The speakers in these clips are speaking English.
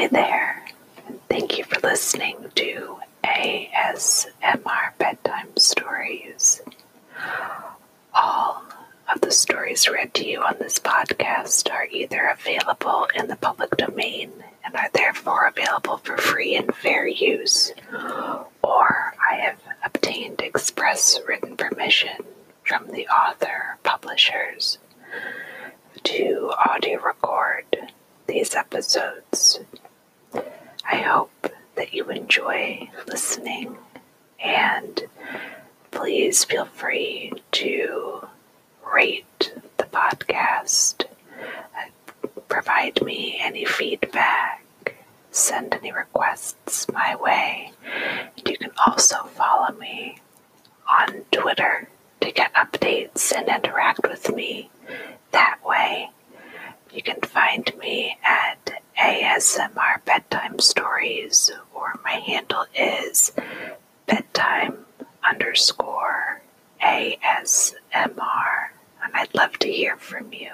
Hi there. Thank you for listening to ASMR Bedtime Stories. All of the stories read to you on this podcast are either available in the public domain and are therefore available for free and fair use, or I have obtained express written permission from the author publishers to audio record these episodes I hope that you enjoy listening. And please feel free to rate the podcast, uh, provide me any feedback, send any requests my way, and you can also follow me on Twitter to get updates and interact with me that way. You can find me at ASMR Bedtime Stories, or my handle is bedtime underscore ASMR, and I'd love to hear from you.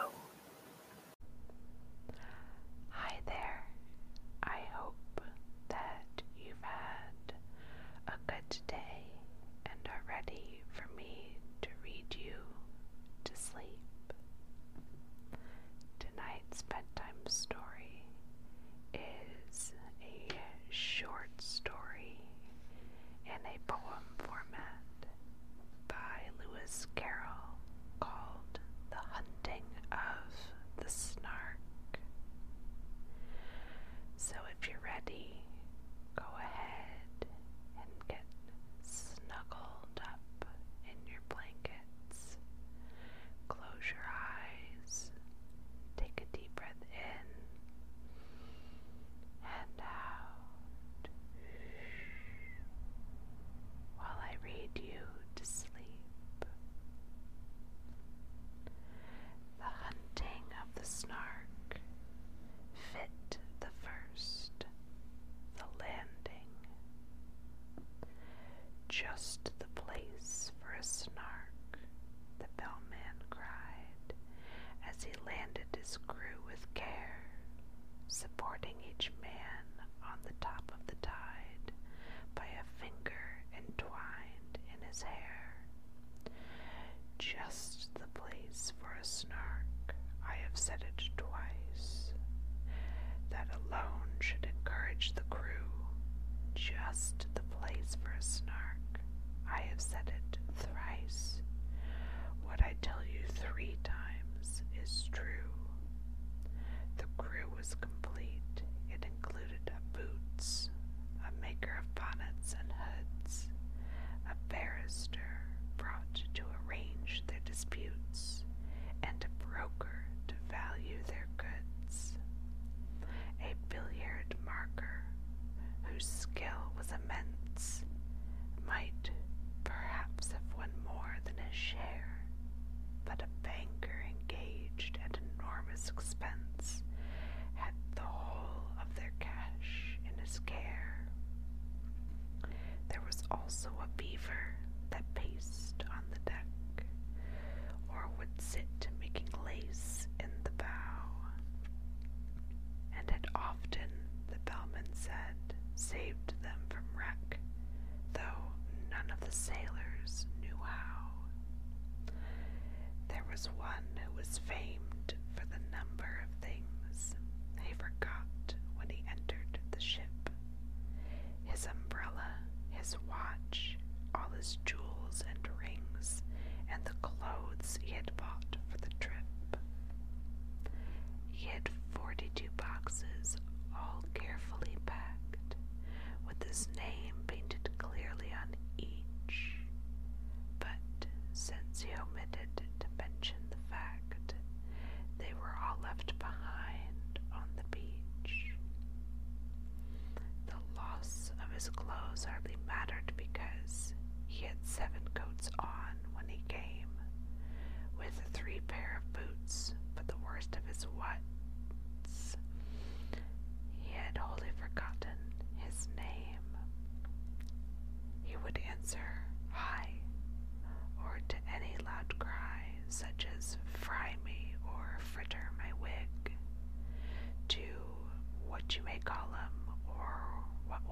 just the place for a snark. I have said it twice. That alone should encourage the crew. Just the place for a snark. I have said it thrice. What I tell you three times is true. The crew was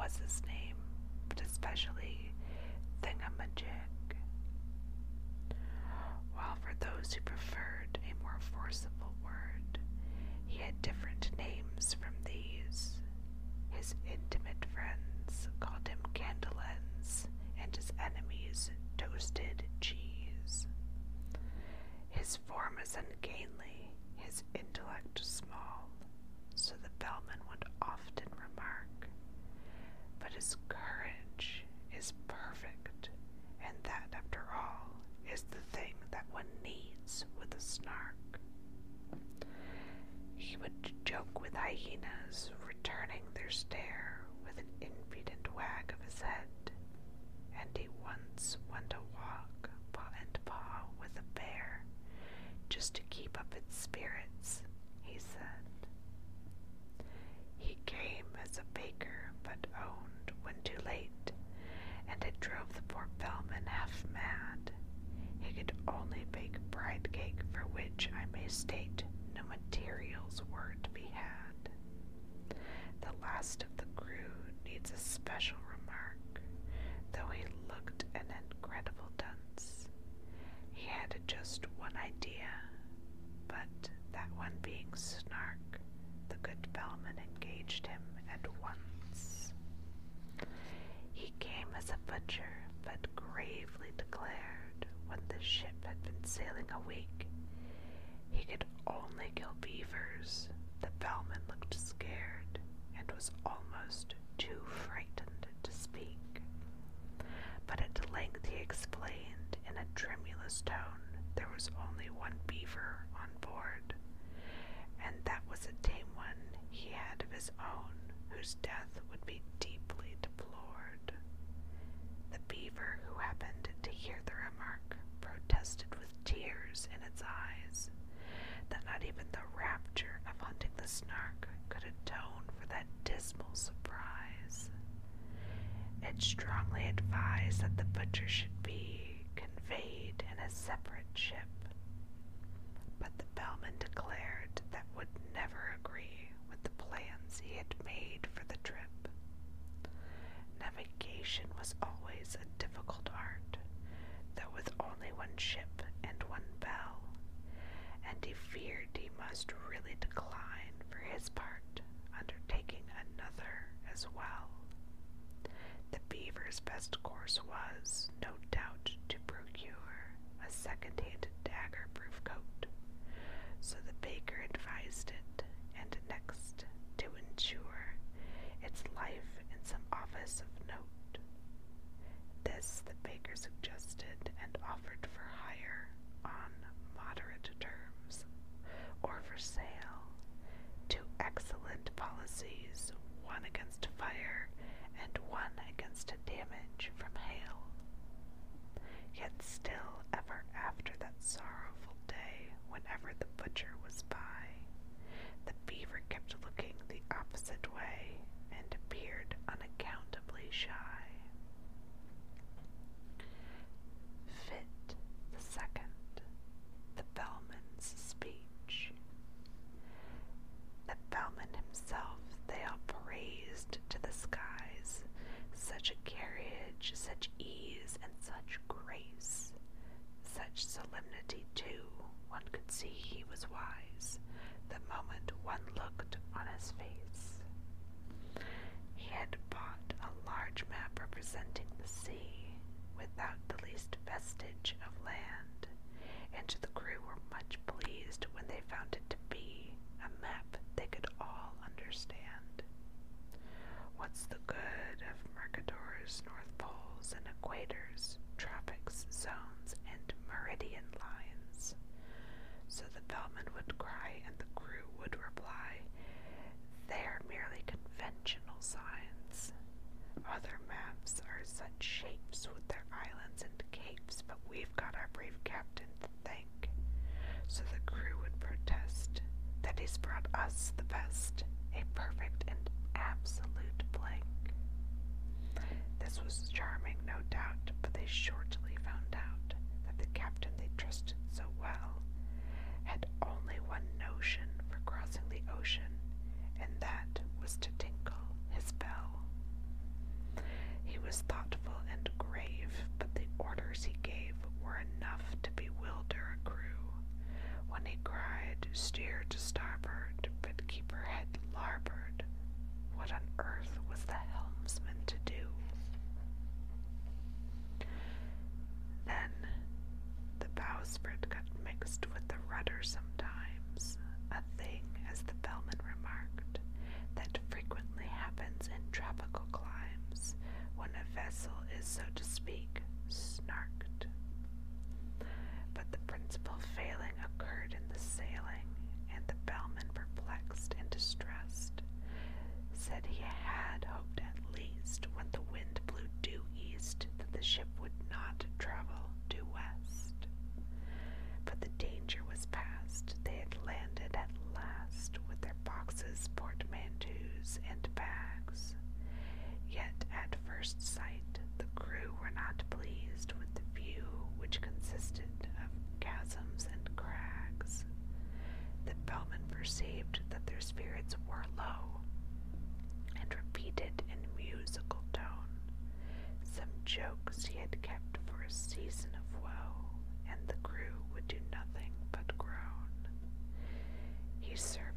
was his name, but especially Thingamajig. While for those who preferred a more forcible word, he had different names from these. His intimate friends called him Candle-ends, and his enemies toasted cheese. His form is ungainly, his intellect small, so the bellman would often remark. But his courage is perfect, and that, after all, is the thing that one needs with a snark. He would joke with hyenas, returning their stare with an impudent wag of his head, and he once went a walk paw and paw with a bear, just to keep up its spirits, he said. He came as a baker, but owned, when too late, and it drove the poor bellman half mad. He could only bake bride cake, for which I may state no materials were to be had. The last of the crew needs a special remark, though he looked an incredible dunce. He had just one idea, but that one being Snark, the good bellman engaged him at once. As a butcher, but gravely declared, when the ship had been sailing a week, he could only kill beavers. The bellman looked scared, and was almost too frightened to speak. But at length he explained in a tremulous tone there was only one beaver on board, and that was a tame one he had of his own, whose death would be deeply deplored. The beaver, who happened to hear the remark, protested with tears in its eyes that not even the rapture of hunting the snark could atone for that dismal surprise. It strongly advised that the butcher should be conveyed in a separate ship, but the bellman declared that would never agree with the plans he had made for the trip. Navigation was always a difficult art, though with only one ship and one bell, and he feared he must really decline his part undertaking another as well. The beaver's best course was, no doubt, to procure a second-hand dagger-proof coat, so the baker advised it, and next, to ensure its life in some office of note. This the baker suggested and offered for was thoughtful and grave, but the orders he gave were enough to bewilder a crew. When he cried, steer to starboard, but keep her head larboard, what on earth was the helmsman to do? Then the bowsprit got mixed with the so jokes he had kept for a season of woe, and the crew would do nothing but groan. He served.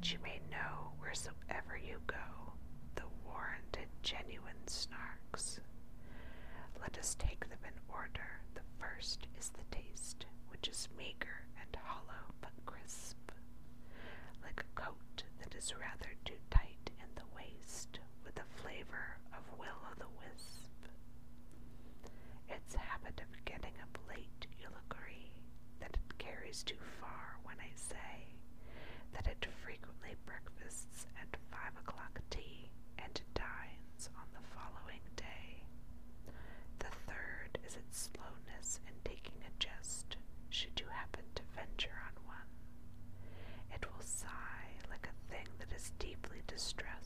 that you may know wheresoever you go the warranted genuine snarks. Let us take them in order. The first is the taste, which is meager and hollow but crisp, like a coat that is rather too tight in the waist, with a flavor of will-o'-the-wisp. Its habit of getting up late, you'll agree that it carries too far when I say attended frequently breakfasts and five o'clock tea and dines on the following day. The third is its slowness in taking a jest, should you happen to venture on one. It will sigh like a thing that is deeply distressed.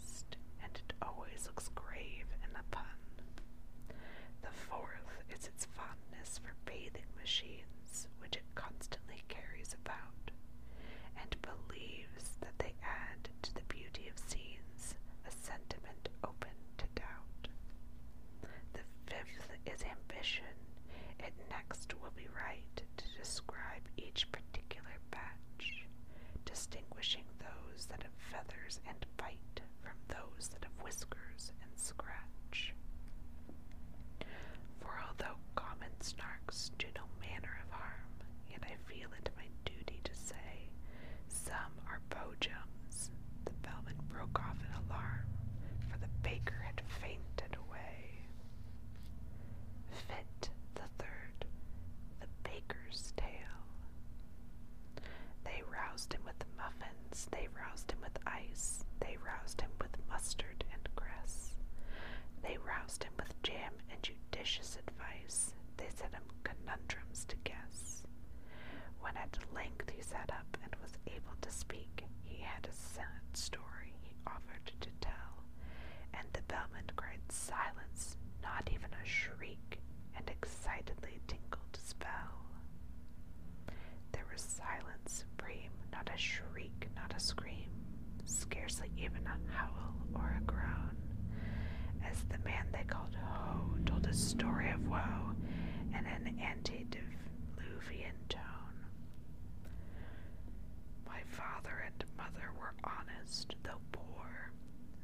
honest, though poor.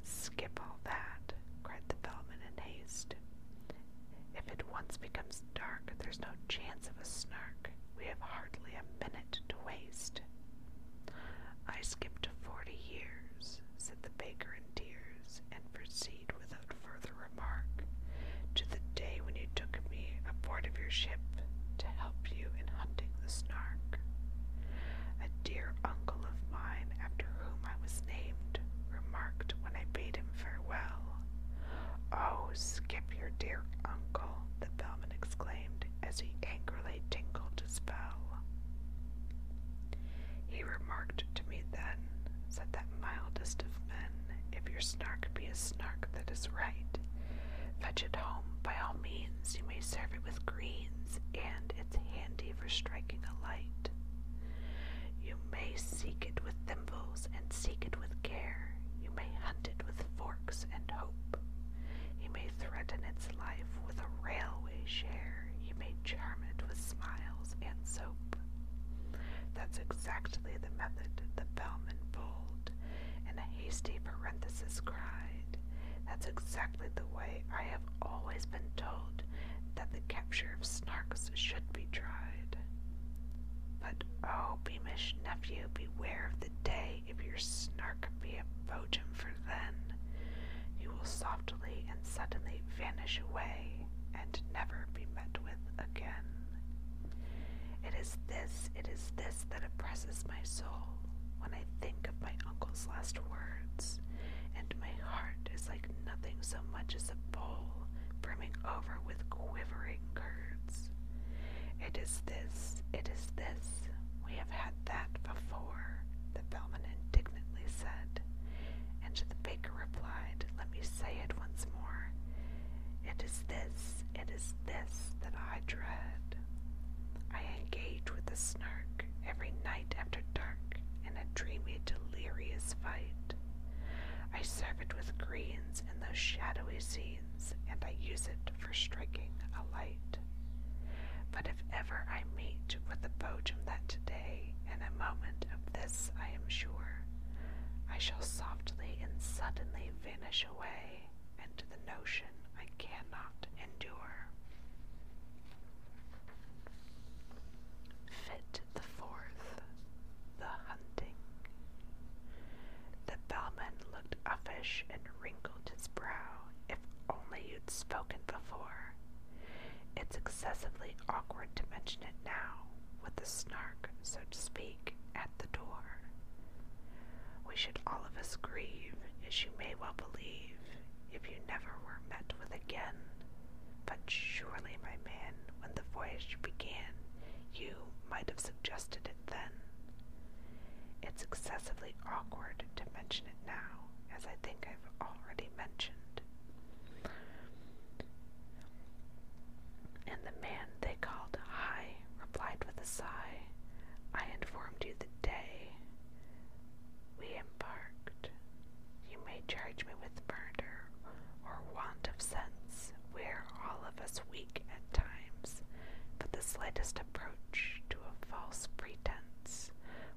Skip all that, cried the bellman in haste. If it once becomes dark, there's no chance of a snark. We have hardly a minute to waste. I skip marked to me then, said that mildest of men, if your snark be a snark that is right, fetch it home by all means, you may serve it with greens, and it's handy for striking a light. You may seek it with thimbles, and seek it with care, you may hunt it with forks and hope. You may threaten its life with a railway share, you may charm it with smiles and soap exactly the method the bellman pulled. In a hasty parenthesis cried, That's exactly the way I have always been told that the capture of snarks should be tried. But, oh, beamish nephew, beware of the day if your snark be a boojum, for then you will softly and suddenly vanish away and never be met with again. It is this, it is this that oppresses my soul when I think of my uncle's last words, and my heart is like nothing so much as a bowl brimming over with quivering curds. It is this, it is this, we have had that before, the bellman indignantly said, and the baker replied, Let me say it once more. It is this, it is this that I dread. I engage with the snark every night after dark in a dreamy, delirious fight. I serve it with greens in those shadowy scenes, and I use it for striking a light. But if ever I meet with the Boojum that today, in a moment of this I am sure, I shall softly and suddenly vanish away into the notion I cannot endure. Fit the fourth, the hunting. The bellman and wrinkled his brow. If only you'd spoken before. It's excessively awkward to mention it now, with the snark, so to speak, at the door. We should all of us grieve, as you may well believe, if you never were met with again. But surely, my man, when the voyage began, you might have suggested it then. It's excessively awkward to mention it now, as I think I've already mentioned. And the man they called High replied with a sigh, I informed you the day we embarked. You may charge me with murder or want of sense. We're all of us weak at times, but the slightest approach to a false pretense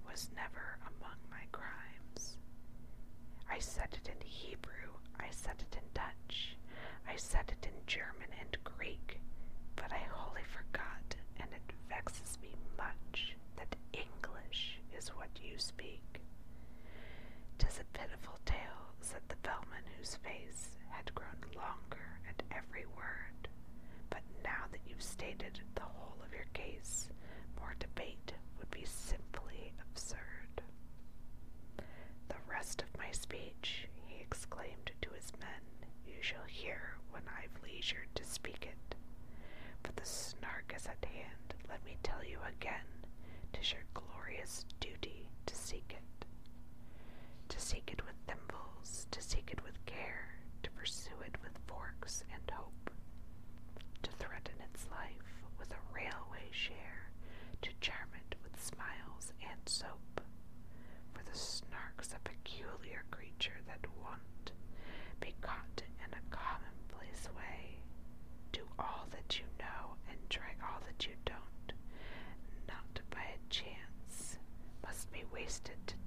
was never among my crimes. I said it in Hebrew, I said it in Dutch, I said it in German and Greek, but I wholly forgot, and it vexes me much that English is what you speak. Tis a pitiful tale, said the bellman, whose face had grown longer at every word. But now that you've stated the whole of your case, more debate would be simply absurd. The rest of my speech, he exclaimed to his men, you shall hear when I've leisure to speak it. But the snark is at hand, let me tell you again, tis your glorious duty to seek it. To seek it with thimbles, to seek it with care, to pursue it with forks and hope, to threaten its life with a railway share, to charm it with smiles and soap. Snark's a peculiar creature that won't be caught in a commonplace way. Do all that you know and try all that you don't, not by a chance, must be wasted today.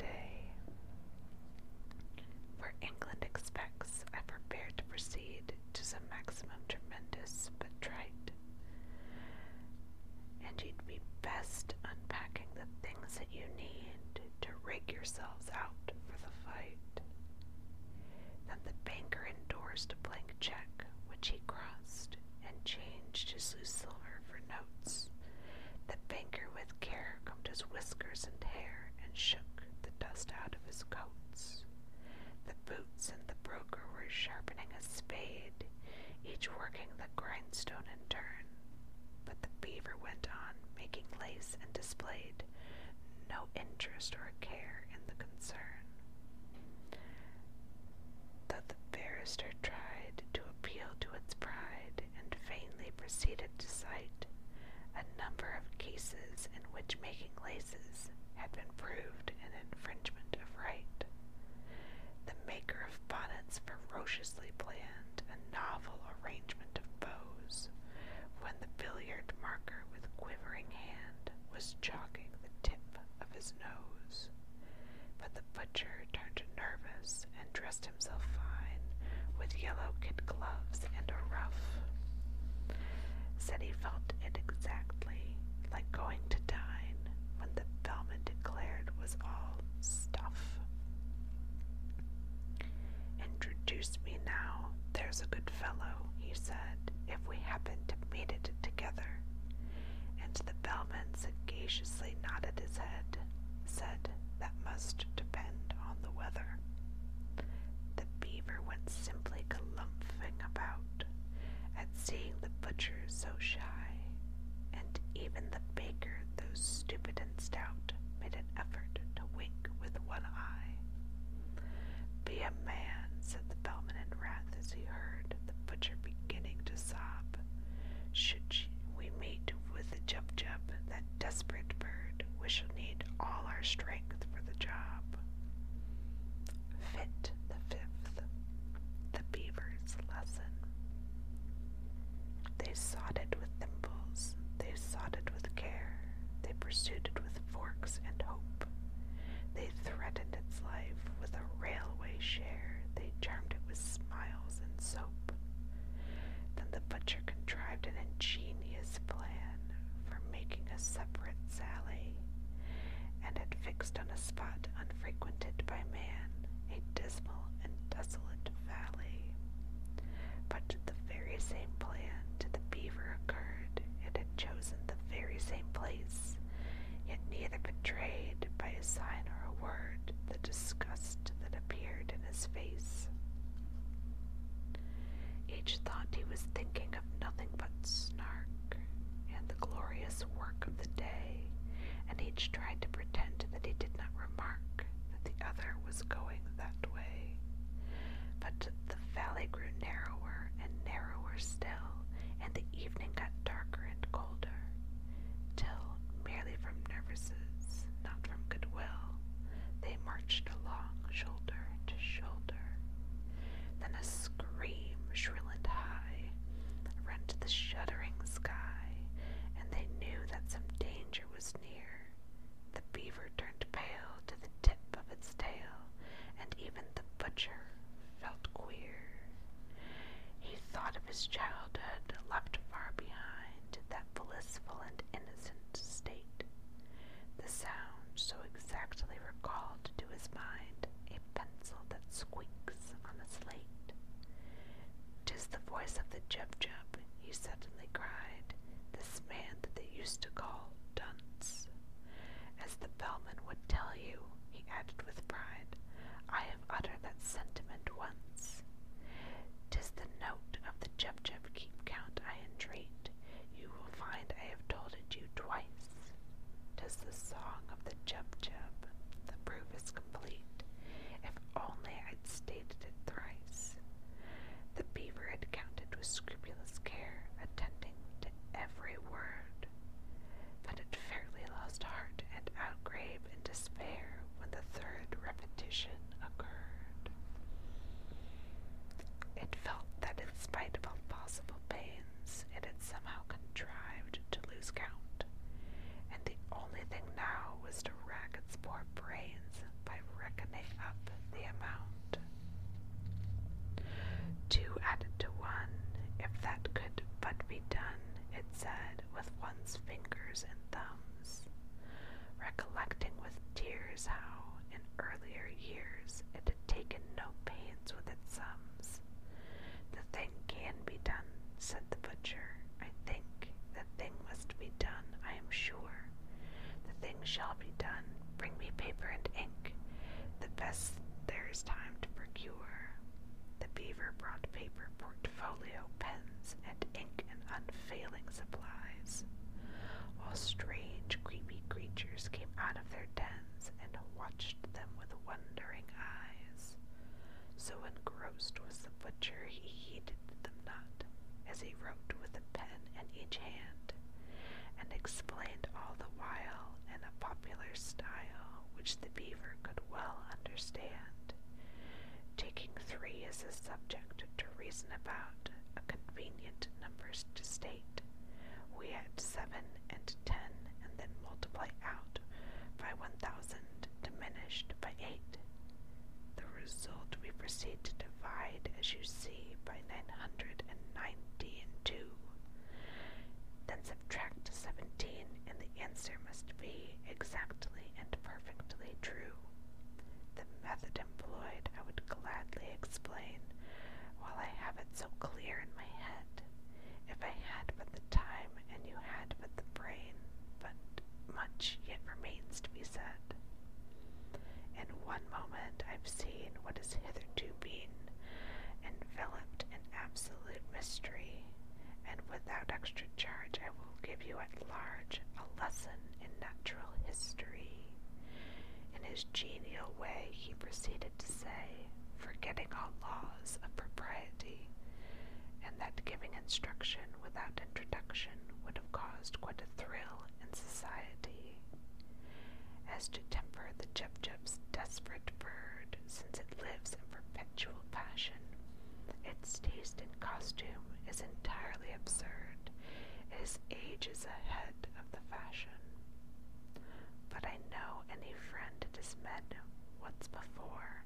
eyes. childhood left far behind that blissful and innocent state. The sound so exactly recalled to his mind a pencil that squeaks on a slate. "'Tis the voice of the jub-jub," he suddenly cried, "this man that they used to call Dunce. As the bellman would tell you," he added with pride, his genial way, he proceeded to say, forgetting all laws of propriety, and that giving instruction without introduction would have caused quite a thrill in society. As to temper the jubjub's desperate bird, since it lives in perpetual passion, its taste in costume is entirely absurd. It is ages ahead before.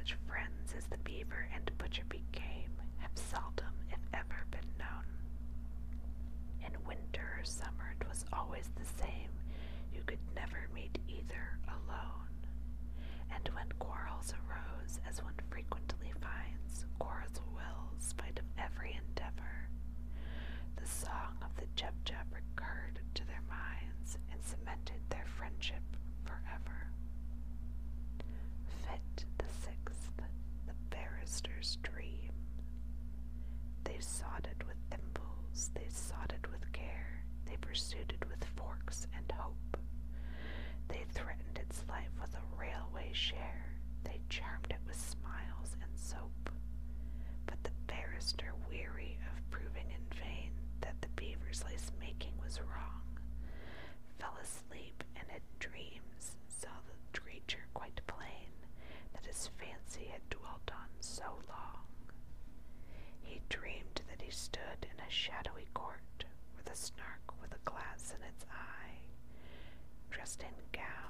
such friends as the beaver and butcher became have seldom, if ever, been known. In winter or summer, 'twas always the same. You could never meet either alone. And when quarrels arose, as one frequently finds, quarrels will, spite of every endeavor. The song of the Jubjub nails, they sought it with care, they pursued it with forks and hope. They threatened its life with a railway share, they charmed it with smiles and soap. But the barrister, weary of proving in vain that the beaver's lace making was wrong, fell asleep and in dreams saw the creature quite plain that his fancy had dwelt on so long stood in a shadowy court with a snark with a glass in its eye, dressed in gown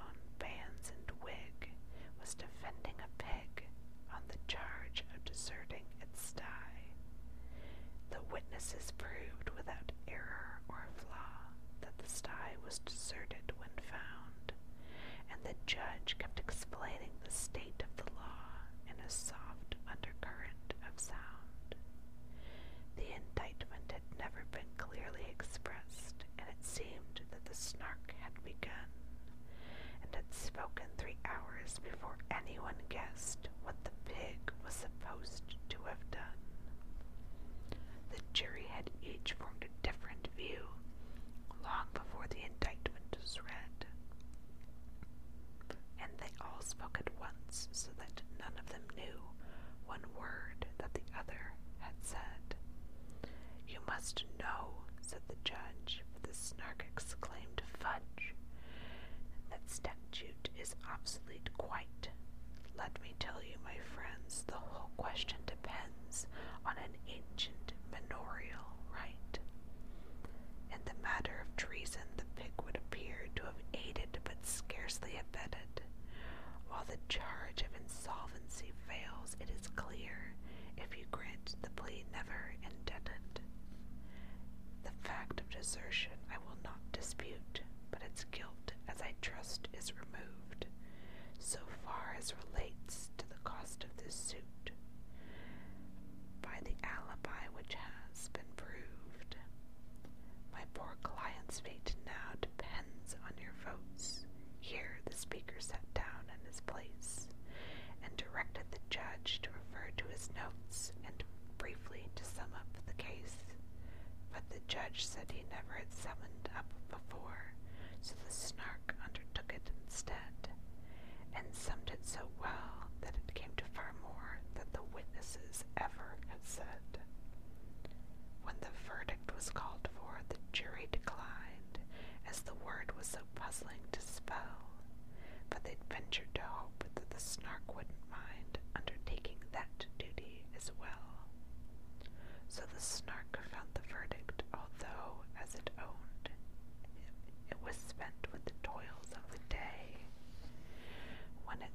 assertion I will not dispute, but its guilt, as I trust, is removed, so far as relates to the cost of this suit, by the alibi which has been proved. My poor client's fate now depends on your votes. Here the speaker sat down in his place and directed the judge to refer to his notes and briefly to sum up the case. But the judge said he puzzling to spell, but they'd ventured to hope that the Snark wouldn't mind undertaking that duty as well. So the Snark found the verdict, although, as it owned, it, it was spent with the toils of the day. When it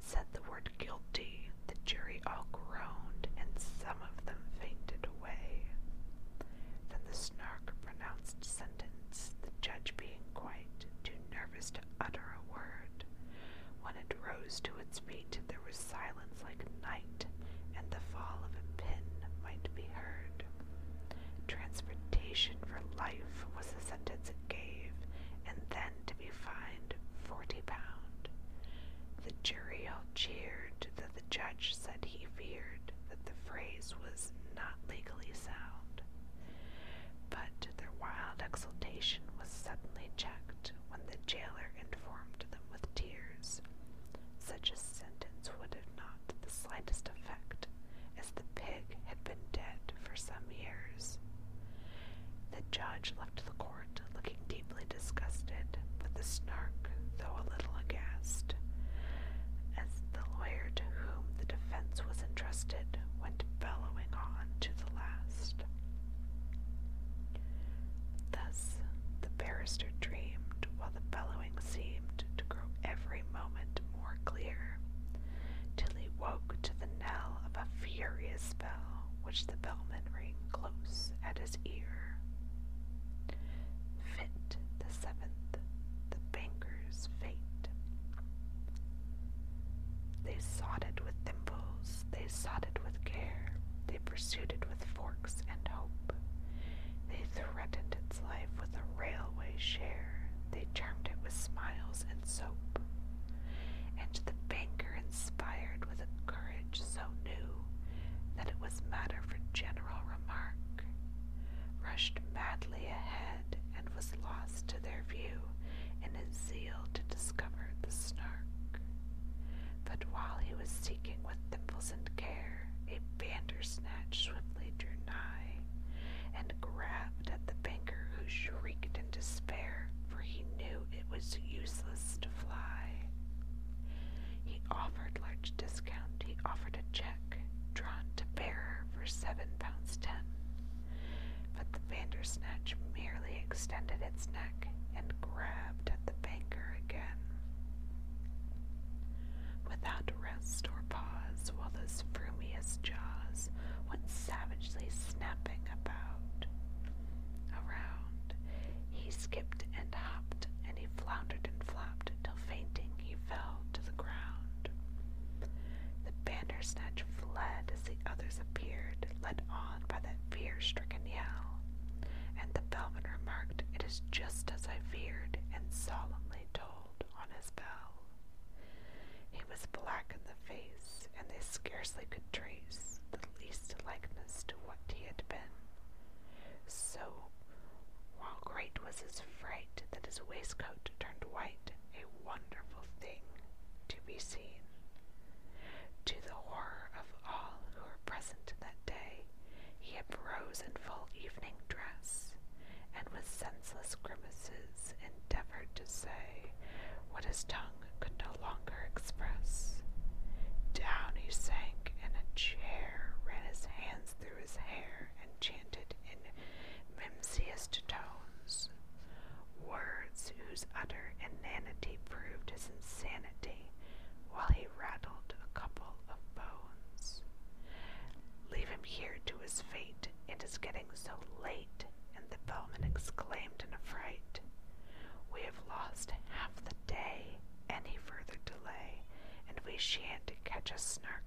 so late? And the bellman exclaimed in affright. We have lost half the day, any further delay, and we shan't catch a snark